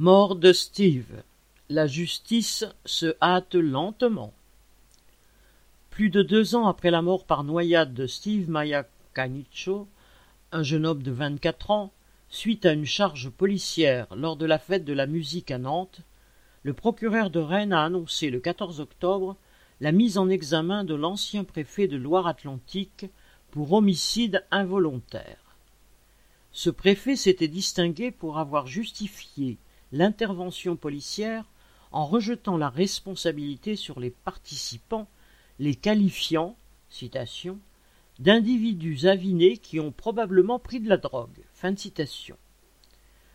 Mort de Steve. La justice se hâte lentement. Plus de deux ans après la mort par noyade de Steve Maya Canicho, un jeune homme de vingt-quatre ans, suite à une charge policière lors de la fête de la musique à Nantes, le procureur de Rennes a annoncé le 14 octobre la mise en examen de l'ancien préfet de Loire-Atlantique pour homicide involontaire. Ce préfet s'était distingué pour avoir justifié l'intervention policière en rejetant la responsabilité sur les participants les qualifiant citation, d'individus avinés qui ont probablement pris de la drogue. Fin citation.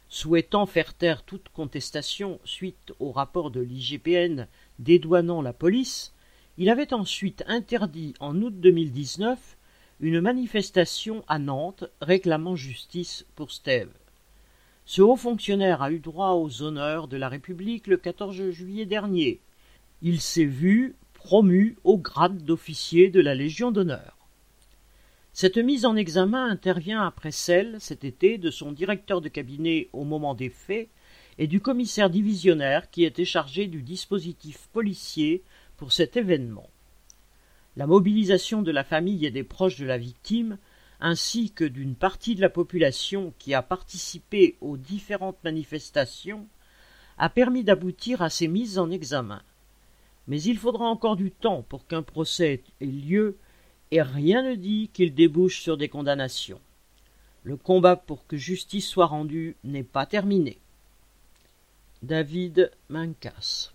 Souhaitant faire taire toute contestation suite au rapport de l'IGPN dédouanant la police, il avait ensuite interdit en août 2019 une manifestation à Nantes réclamant justice pour Steve. Ce haut fonctionnaire a eu droit aux honneurs de la République le 14 juillet dernier. Il s'est vu promu au grade d'officier de la Légion d'honneur. Cette mise en examen intervient après celle, cet été, de son directeur de cabinet au moment des faits et du commissaire divisionnaire qui était chargé du dispositif policier pour cet événement. La mobilisation de la famille et des proches de la victime, ainsi que d'une partie de la population qui a participé aux différentes manifestations, a permis d'aboutir à ces mises en examen. Mais il faudra encore du temps pour qu'un procès ait lieu et rien ne dit qu'il débouche sur des condamnations. Le combat pour que justice soit rendue n'est pas terminé. David Mancas